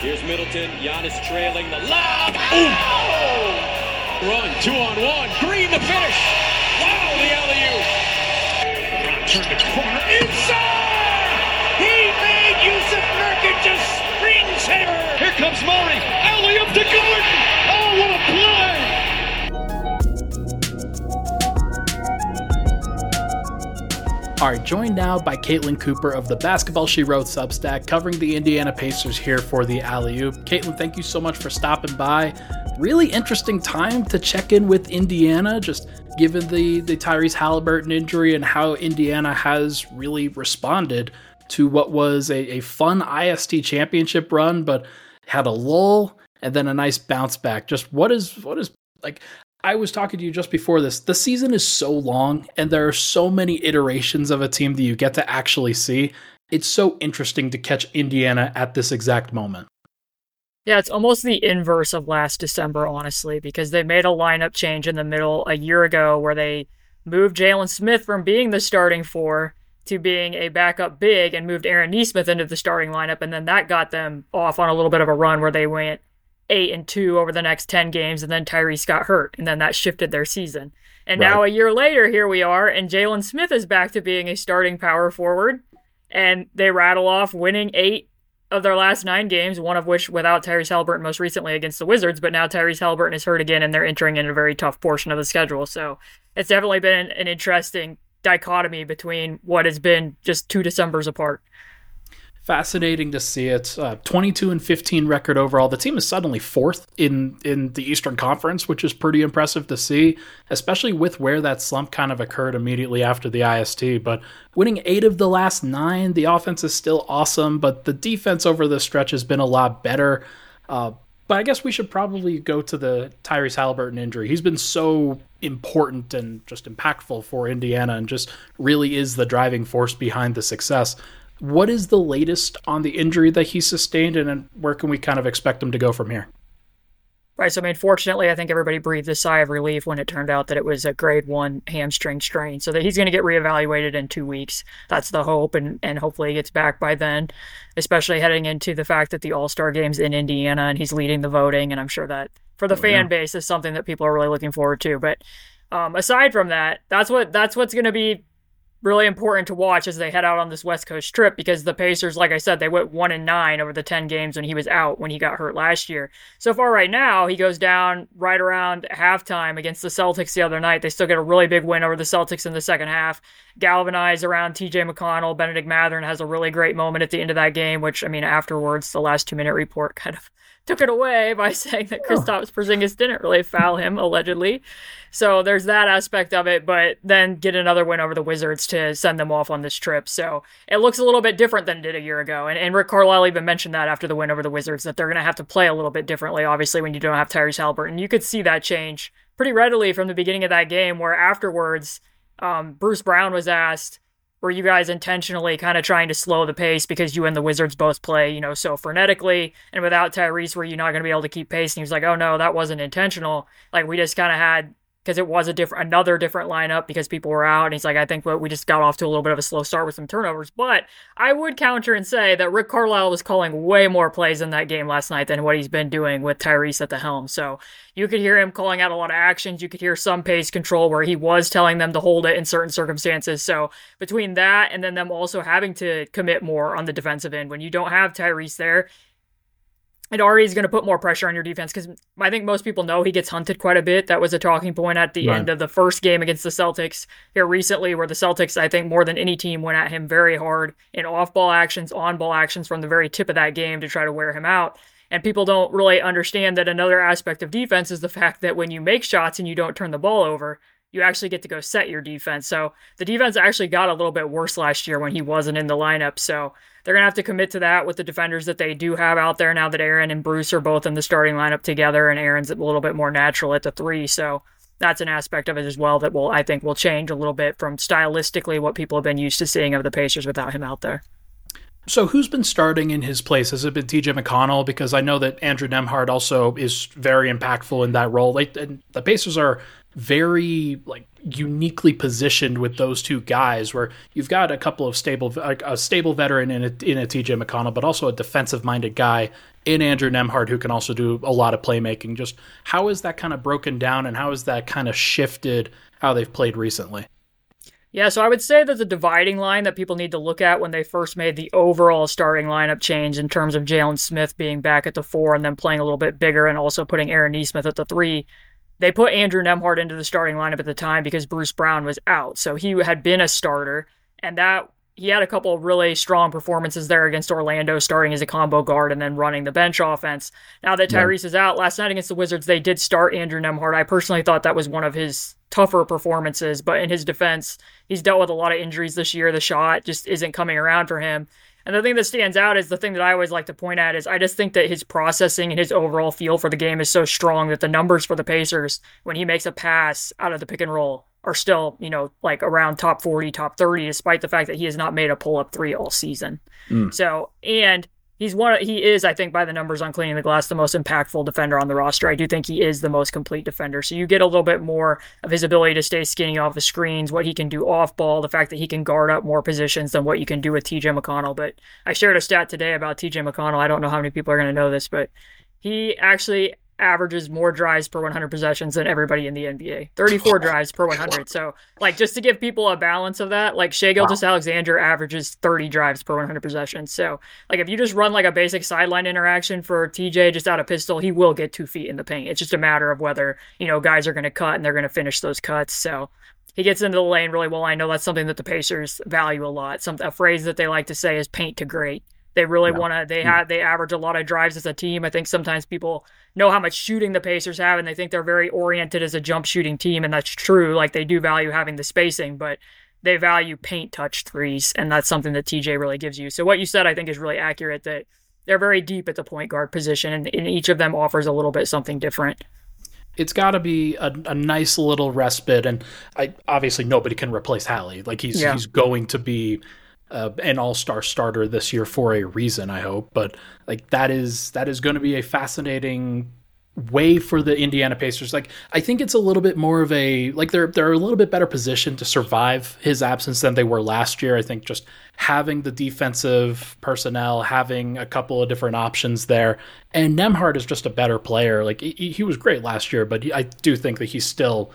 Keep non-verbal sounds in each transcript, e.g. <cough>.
Here's Middleton. Giannis trailing the lob. Oh! Run, two on one. Green the finish. Wow, the alley-oop. Turn the corner inside. He made Jusuf Nurkic a screensaver. Here comes Murray. Alley-oop to Gordon. Oh, what a play! Right, joined now by Caitlin Cooper of the Basketball She Wrote Substack, covering the Indiana Pacers here for the Alley Oop. Caitlin, thank you so much for stopping by. Really interesting time to check in with Indiana, just given the, the Tyrese Haliburton injury and how Indiana has really responded to what was a, a fun IST championship run, but had a lull and then a nice bounce back. Just what is what is like I was talking to you just before this. The season is so long and there are so many iterations of a team that you get to actually see. It's so interesting to catch Indiana at this exact moment. Yeah, it's almost the inverse of last December, honestly, because they made a lineup change in the middle a year ago where they moved Jalen Smith from being the starting four to being a backup big and moved Aaron Nesmith into the starting lineup. And then that got them off on a little bit of a run where they went eight and two over the next 10 games, and then Tyrese got hurt, and then that shifted their season. And right. now a year later, here we are, and Jalen Smith is back to being a starting power forward, and they rattle off winning eight of their last nine games, one of which without Tyrese Haliburton most recently against the Wizards, but now Tyrese Haliburton is hurt again, and they're entering in a very tough portion of the schedule. So it's definitely been an interesting dichotomy between what has been just two Decembers apart fascinating to see it. Uh, 22 and 15 record overall. The team is suddenly fourth in in the Eastern Conference, which is pretty impressive to see, especially with where that slump kind of occurred immediately after the IST. But winning eight of the last nine, the offense is still awesome, but the defense over the stretch has been a lot better. Uh, but I guess we should probably go to the Tyrese Haliburton injury. He's been so important and just impactful for Indiana and just really is the driving force behind the success. What is the latest on the injury that he sustained, and where can we kind of expect him to go from here? Right. So, I mean, fortunately, I think everybody breathed a sigh of relief when it turned out that it was a grade one hamstring strain. So that he's going to get reevaluated in two weeks. That's the hope, and and hopefully he gets back by then. Especially heading into the fact that the All Star game's in Indiana and he's leading the voting, and I'm sure that for the oh, fan yeah. base is something that people are really looking forward to. But um, aside from that, that's what that's what's going to be really important to watch as they head out on this West Coast trip because the Pacers, like I said, they went one and nine over the ten games when he was out when he got hurt last year. So far, right now, he goes down right around halftime against the Celtics the other night. They still get a really big win over the Celtics in the second half. Galvanized around TJ McConnell. Benedict Mathurin has a really great moment at the end of that game, which I mean, afterwards, the last two minute report <laughs> kind of took it away by <laughs> saying that Kristaps Porzingis didn't really foul him allegedly. So there's that aspect of it, but then get another win over the Wizards to send them off on this trip. So it looks a little bit different than it did a year ago. And, and Rick Carlisle even mentioned that after the win over the Wizards that they're going to have to play a little bit differently. Obviously, when you don't have Tyrese Haliburton, you could see that change pretty readily from the beginning of that game, where afterwards um, Bruce Brown was asked were you guys intentionally kind of trying to slow the pace because you and the Wizards both play, you know, so frenetically? And without Tyrese, were you not going to be able to keep pace? And he was like, oh no, that wasn't intentional. Like we just kind of had because it was a different another different lineup because people were out and he's like I think we just got off to a little bit of a slow start with some turnovers. But I would counter and say that Rick Carlisle was calling way more plays in that game last night than what he's been doing with Tyrese at the helm. So you could hear him calling out a lot of actions. You could hear some pace control where he was telling them to hold it in certain circumstances. So between that and then them also having to commit more on the defensive end when you don't have Tyrese there it already is going to put more pressure on your defense because I think most people know he gets hunted quite a bit. That was a talking point at the right. end of the first game against the Celtics here recently, where the Celtics, I think, more than any team, went at him very hard in off ball actions, on ball actions from the very tip of that game to try to wear him out. And people don't really understand that another aspect of defense is the fact that when you make shots and you don't turn the ball over, you actually get to go set your defense. So the defense actually got a little bit worse last year when he wasn't in the lineup. So they're going to have to commit to that with the defenders that they do have out there now that Aaron and Bruce are both in the starting lineup together and Aaron's a little bit more natural at the three. So that's an aspect of it as well that will, I think, will change a little bit from stylistically what people have been used to seeing of the Pacers without him out there. So who's been starting in his place? Has it been TJ McConnell? Because I know that Andrew Nembhard also is very impactful in that role. Like, the Pacers are very like uniquely positioned with those two guys where you've got a couple of stable a stable veteran in a, in a TJ McConnell but also a defensive minded guy in Andrew Nembhard, who can also do a lot of playmaking. Just how is that kind of broken down and how has that kind of shifted how they've played recently? Yeah, so I would say that the dividing line that people need to look at when they first made the overall starting lineup change in terms of Jalen Smith being back at the four and then playing a little bit bigger and also putting Aaron Nesmith at the three. They put Andrew Nembhard into the starting lineup at the time because Bruce Brown was out. So he had been a starter, and that he had a couple of really strong performances there against Orlando, starting as a combo guard and then running the bench offense. Now that Tyrese yeah. is out, last night against the Wizards, they did start Andrew Nembhard. I personally thought that was one of his tougher performances, but in his defense, he's dealt with a lot of injuries this year. The shot just isn't coming around for him. And the thing that stands out is the thing that I always like to point at is I just think that his processing and his overall feel for the game is so strong that the numbers for the Pacers when he makes a pass out of the pick and roll are still, you know, like around top 40, top 30, despite the fact that he has not made a pull up three all season. Mm. So, and he's one, he is, I think, by the numbers on cleaning the glass, the most impactful defender on the roster. I do think he is the most complete defender. So you get a little bit more of his ability to stay skinny off the screens, what he can do off ball, the fact that he can guard up more positions than what you can do with TJ McConnell. But I shared a stat today about TJ McConnell. I don't know how many people are going to know this, but he actually averages more drives per 100 possessions than everybody in the NBA. 34 drives per 100. So, like, just to give people a balance of that, like Shai Gilgeous-Alexander averages 30 drives per 100 possessions. So, like, if you just run like a basic sideline interaction for TJ just out of pistol, he will get two feet in the paint. It's just a matter of whether, you know, guys are going to cut and they're going to finish those cuts. So, he gets into the lane really well. I know that's something that the Pacers value a lot. Some a phrase that they like to say is paint to great. They really want to. They hmm. have they average a lot of drives as a team. I think sometimes people know how much shooting the Pacers have, and they think they're very oriented as a jump shooting team, and that's true. Like they do value having the spacing, but they value paint touch threes, and that's something that TJ really gives you. So what you said, I think, is really accurate. That they're very deep at the point guard position, and, and each of them offers a little bit something different it's got to be a, a, nice little respite. And I obviously nobody can replace Hallie. Like he's yeah. he's going to be uh, an all-star starter this year for a reason i hope. But like that is that is going to be a fascinating way for the indiana pacers. Like i think it's a little bit more of a like they're they're a little bit better positioned to survive his absence than they were last year. I think just having the defensive personnel having a couple of different options there and nembhard is just a better player. Like he, he was great last year but he, i do think that he's still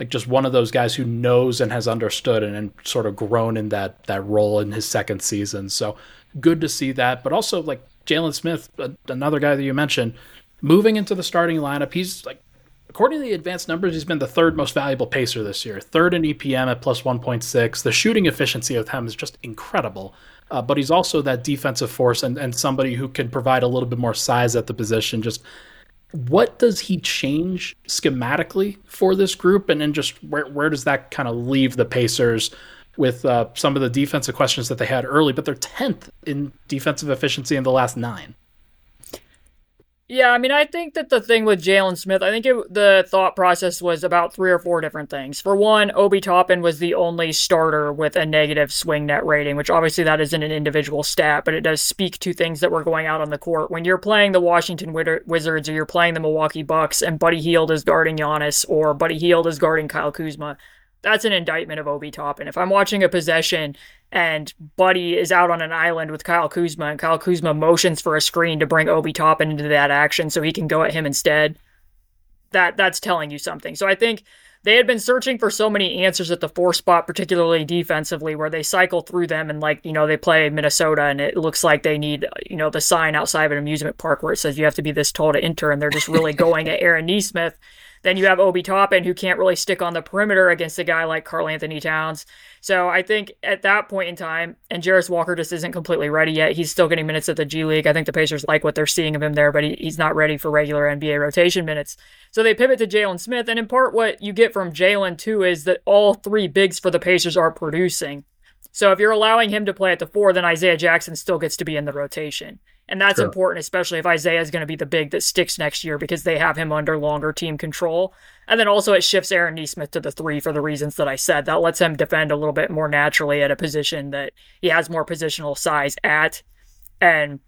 like just one of those guys who knows and has understood and, and sort of grown in that that role in his second season. So good to see that. But also like Jalen Smith, another guy that you mentioned, moving into the starting lineup. He's like according to the advanced numbers, he's been the third most valuable pacer this year, third in EPM at plus 1.6. The shooting efficiency of him is just incredible. Uh, but he's also that defensive force and, and somebody who can provide a little bit more size at the position. Just what does he change schematically for this group? And then just where, where does that kind of leave the pacers with uh, some of the defensive questions that they had early but they're 10th in defensive efficiency in the last nine yeah, I mean, I think that the thing with Jalen Smith, I think it, the thought process was about three or four different things. For one, Obi Toppin was the only starter with a negative swing net rating, which obviously that isn't an individual stat, but it does speak to things that were going out on the court. When you're playing the Washington Wizards or you're playing the Milwaukee Bucks and Buddy Hield is guarding Giannis or Buddy Hield is guarding Kyle Kuzma, that's an indictment of Obi Toppin. If I'm watching a possession and Buddy is out on an island with Kyle Kuzma and Kyle Kuzma motions for a screen to bring Obi Toppin into that action so he can go at him instead, that that's telling you something. So I think they had been searching for so many answers at the four spot, particularly defensively, where they cycle through them and like, you know, they play Minnesota and it looks like they need, you know, the sign outside of an amusement park where it says you have to be this tall to enter and they're just really <laughs> going at Aaron Nesmith then you have Obi Toppin, who can't really stick on the perimeter against a guy like Karl-Anthony Towns. So I think at that point in time, and Jarace Walker just isn't completely ready yet. He's still getting minutes at the G League. I think the Pacers like what they're seeing of him there, but he, he's not ready for regular NBA rotation minutes. So they pivot to Jalen Smith. And in part, what you get from Jalen, too, is that all three bigs for the Pacers are producing. So if you're allowing him to play at the four, then Isaiah Jackson still gets to be in the rotation. And that's sure. important, especially if Isaiah is going to be the big that sticks next year because they have him under longer team control. And then also it shifts Aaron Nesmith to the three for the reasons that I said. That lets him defend a little bit more naturally at a position that he has more positional size at. And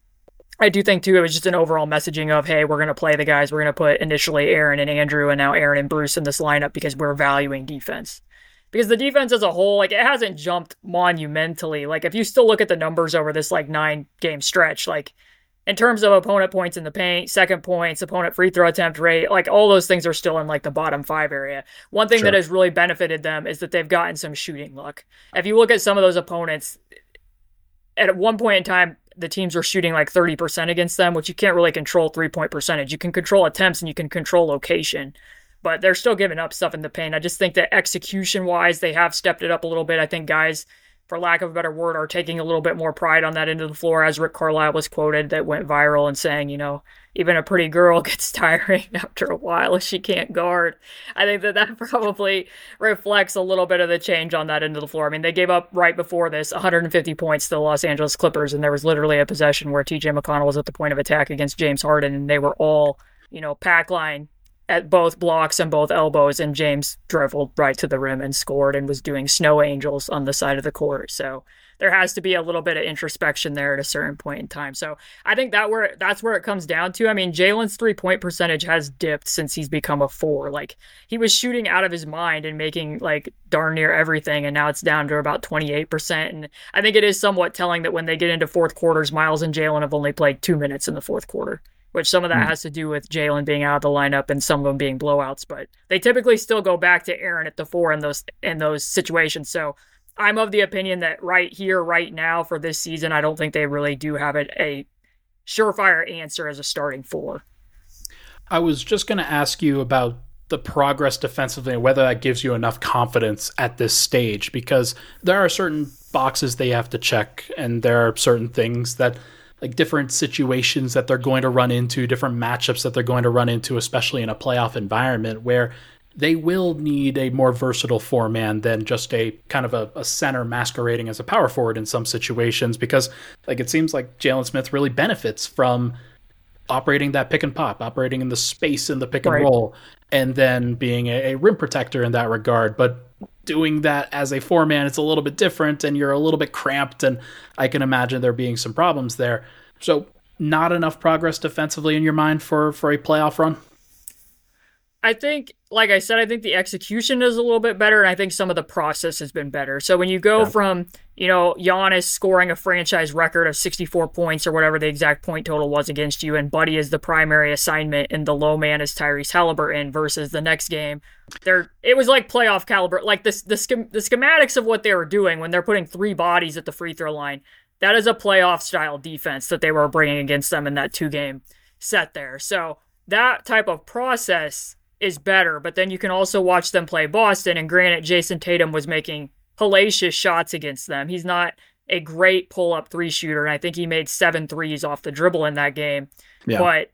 I do think too it was just an overall messaging of hey, we're gonna play the guys. We're gonna put initially Aaron and Andrew and now Aaron and Bruce in this lineup because we're valuing defense because the defense as a whole, like it hasn't jumped monumentally. Like if you still look at the numbers over this like nine game stretch, like in terms of opponent points in the paint, second points, opponent free throw attempt rate, like all those things are still in like the bottom five area. One thing sure. that has really benefited them is that they've gotten some shooting luck. If you look at some of those opponents, at one point in time, the teams were shooting like 30% against them, which you can't really control three point percentage. You can control attempts and you can control location, but they're still giving up stuff in the paint. I just think that execution wise, they have stepped it up a little bit. I think guys for lack of a better word, are taking a little bit more pride on that end of the floor, as Rick Carlisle was quoted that went viral and saying, you know, even a pretty girl <laughs> gets tiring after a while if she can't guard. I think that that <laughs> probably reflects a little bit of the change on that end of the floor. I mean, they gave up right before this 150 points to the Los Angeles Clippers, and there was literally a possession where TJ McConnell was at the point of attack against James Harden, and they were all, you know, pack line at both blocks and both elbows, and James dribbled right to the rim and scored and was doing snow angels on the side of the court. So there has to be a little bit of introspection there at a certain point in time. So I think that where that's where it comes down to. I mean, Jalen's three point percentage has dipped since he's become a four. Like he was shooting out of his mind and making like darn near everything, and now it's down to about twenty eight percent. And I think it is somewhat telling that when they get into fourth quarters, Miles and Jalen have only played two minutes in the fourth quarter which some of that mm. has to do with Jalen being out of the lineup and some of them being blowouts. But they typically still go back to Aaron at the four in those in those situations. So I'm of the opinion that right here, right now, for this season, I don't think they really do have a, a surefire answer as a starting four. I was just going to ask you about the progress defensively and whether that gives you enough confidence at this stage because there are certain boxes they have to check and there are certain things that like different situations that they're going to run into, different matchups that they're going to run into, especially in a playoff environment where they will need a more versatile four man than just a kind of a, a, center masquerading as a power forward in some situations because like it seems like Jalen Smith really benefits from operating that pick and pop, operating in the space in the pick and right. roll, and then being a, a rim protector in that regard. But doing that as a four man, it's a little bit different and you're a little bit cramped. And I can imagine there being some problems there. So, not enough progress defensively in your mind for, for a playoff run? I think, like I said, I think the execution is a little bit better, and I think some of the process has been better. So when you go yeah. from, you know, Giannis scoring a franchise record of 64 points or whatever the exact point total was against you, and Buddy is the primary assignment, and the low man is Tyrese Haliburton versus the next game, there it was like playoff caliber. Like this, the the schematics of what they were doing when they're putting three bodies at the free throw line. That is a playoff style defense that they were bringing against them in that two game set there. So that type of process is better. But then you can also watch them play Boston. And granted, Jayson Tatum was making hellacious shots against them. He's not a great pull up three shooter. And I think he made seven threes off the dribble in that game. Yeah. But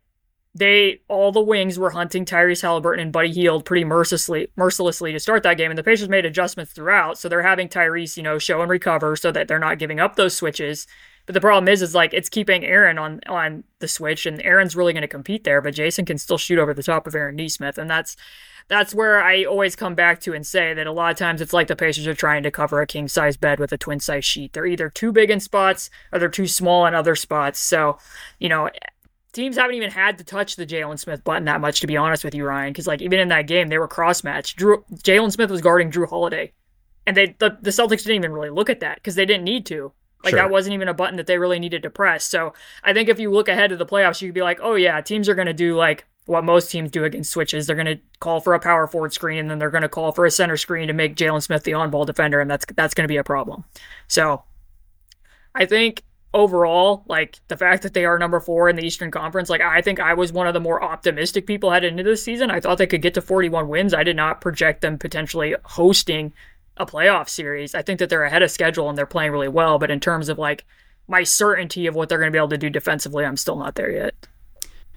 they all the wings were hunting Tyrese Haliburton and Buddy Hield pretty mercilessly mercilessly to start that game. And the Pacers made adjustments throughout. So they're having Tyrese, you know, show and recover so that they're not giving up those switches. But the problem is, is like it's keeping Aaron on on the switch, and Aaron's really going to compete there. But Jayson can still shoot over the top of Aaron Nesmith, and that's that's where I always come back to and say that a lot of times it's like the Pacers are trying to cover a king size bed with a twin size sheet. They're either too big in spots or they're too small in other spots. So, you know, teams haven't even had to touch the Jalen Smith button that much, to be honest with you, Ryan. Because like even in that game, they were cross matched. Drew Jalen Smith was guarding Jrue Holiday, and they the, the Celtics didn't even really look at that because they didn't need to. Like sure. that wasn't even a button that they really needed to press. So I think if you look ahead to the playoffs, you could be like, oh yeah, teams are going to do like what most teams do against switches. They're going to call for a power forward screen, and then they're going to call for a center screen to make Jalen Smith the on-ball defender, and that's that's going to be a problem. So I think overall, like the fact that they are number four in the Eastern Conference, like I think I was one of the more optimistic people heading into this season. I thought they could get to 41 wins. I did not project them potentially hosting a playoff series. I think that they're ahead of schedule and they're playing really well. But in terms of like my certainty of what they're going to be able to do defensively, I'm still not there yet.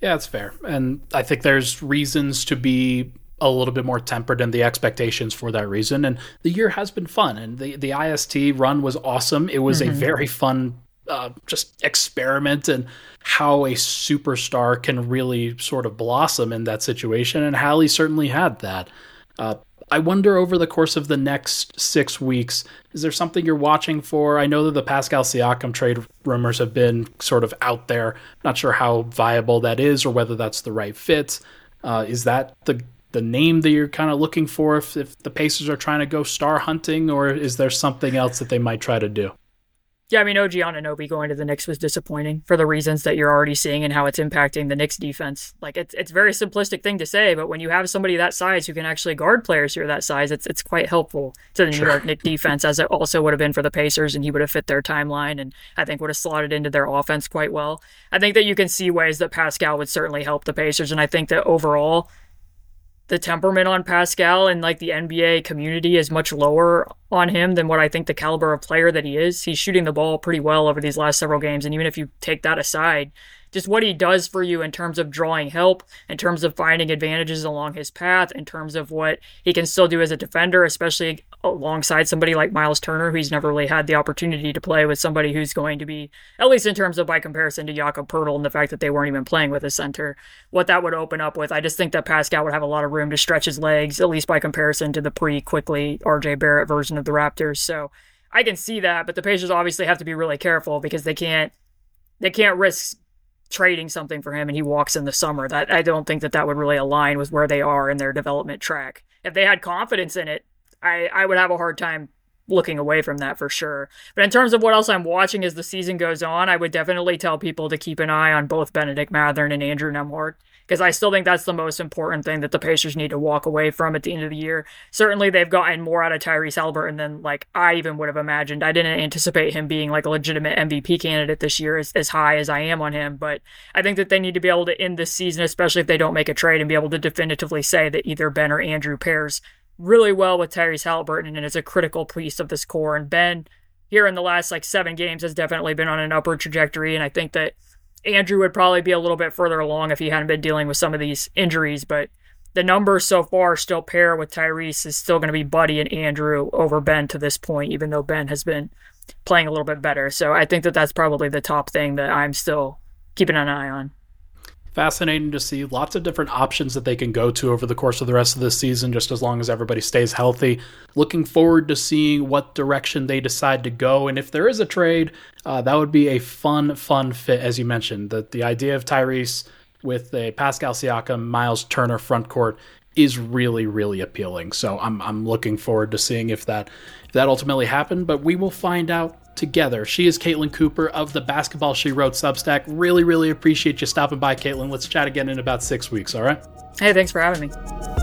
Yeah, that's fair. And I think there's reasons to be a little bit more tempered in the expectations for that reason. And the year has been fun. And the, the IST run was awesome. It was mm-hmm. a very fun uh, just experiment and how a superstar can really sort of blossom in that situation. And Hallie certainly had that. Uh, I wonder over the course of the next six weeks, is there something you're watching for? I know that the Pascal Siakam trade rumors have been sort of out there. Not sure how viable that is or whether that's the right fit. Uh, is that the the name that you're kind of looking for if, if the Pacers are trying to go star hunting, or is there something else that they might try to do? Yeah, I mean, OG Anunoby going to the Knicks was disappointing for the reasons that you're already seeing and how it's impacting the Knicks defense. Like, it's it's a very simplistic thing to say, but when you have somebody that size who can actually guard players who are that size, it's it's quite helpful to the New York Knicks defense, as it also would have been for the Pacers, and he would have fit their timeline, and I think would have slotted into their offense quite well. I think that you can see ways that Pascal would certainly help the Pacers, and I think that overall the temperament on Pascal and like the NBA community is much lower on him than what I think the caliber of player that he is. He's shooting the ball pretty well over these last several games. And even if you take that aside, just what he does for you in terms of drawing help, in terms of finding advantages along his path, in terms of what he can still do as a defender, especially alongside somebody like Miles Turner, who's never really had the opportunity to play with somebody who's going to be, at least in terms of by comparison to Jakob Poeltl and the fact that they weren't even playing with a center, what that would open up with. I just think that Pascal would have a lot of room to stretch his legs, at least by comparison to the pre Quickley RJ Barrett version of the Raptors. So I can see that, but the Pacers obviously have to be really careful because they can't they can't risk trading something for him and he walks in the summer. That I don't think that that would really align with where they are in their development track. If they had confidence in it, I I would have a hard time looking away from that for sure. But in terms of what else I'm watching as the season goes on, I would definitely tell people to keep an eye on both Benedict Mathurin and Andrew Nembhard because I still think that's the most important thing that the Pacers need to walk away from at the end of the year. Certainly, they've gotten more out of Tyrese Haliburton than like I even would have imagined. I didn't anticipate him being like a legitimate MVP candidate this year as, as high as I am on him, but I think that they need to be able to end this season, especially if they don't make a trade, and be able to definitively say that either Ben or Andrew pairs really well with Tyrese Haliburton and is a critical piece of this core. And Ben, here in the last like seven games, has definitely been on an upward trajectory, and I think that Andrew would probably be a little bit further along if he hadn't been dealing with some of these injuries, but the numbers so far still pair with Tyrese is still going to be Buddy and Andrew over Ben to this point, even though Ben has been playing a little bit better. So I think that that's probably the top thing that I'm still keeping an eye on fascinating to see lots of different options that they can go to over the course of the rest of the season, just as long as everybody stays healthy. Looking forward to seeing what direction they decide to go. And if there is a trade, uh, that would be a fun, fun fit, as you mentioned. The, the idea of Tyrese with a Pascal Siakam, Miles Turner front court is really, really appealing. So I'm, I'm looking forward to seeing if that, if that ultimately happened, but we will find out together. She is Caitlin Cooper of the Basketball She Wrote Substack. Really, really appreciate you stopping by, Caitlin. Let's chat again in about six weeks, all right? Hey, thanks for having me.